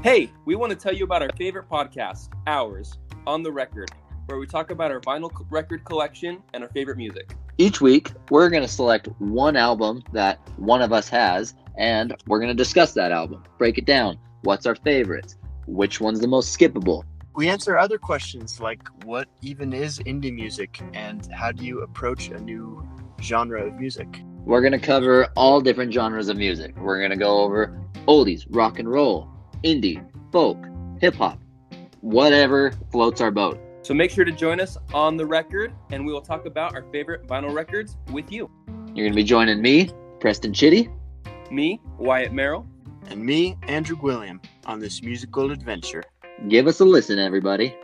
Hey, we want to tell you about our favorite podcast, Ours, On the Record, where we talk about our vinyl record collection and our favorite music. Each week, we're going to select one album that one of us has, and we're going to discuss that album, break it down. What's our favorites? Which one's the most skippable? We answer other questions like what even is indie music and how do you approach a new genre of music? We're going to cover all different genres of music. We're going to go over oldies, rock and roll, indie, folk, hip hop, whatever floats our boat. So make sure to join us on the record, and we will talk about our favorite vinyl records with you. You're going to be joining me, Preston Chitty. Me, Wyatt Merrill. And me, Andrew William, on this musical adventure. Give us a listen, everybody.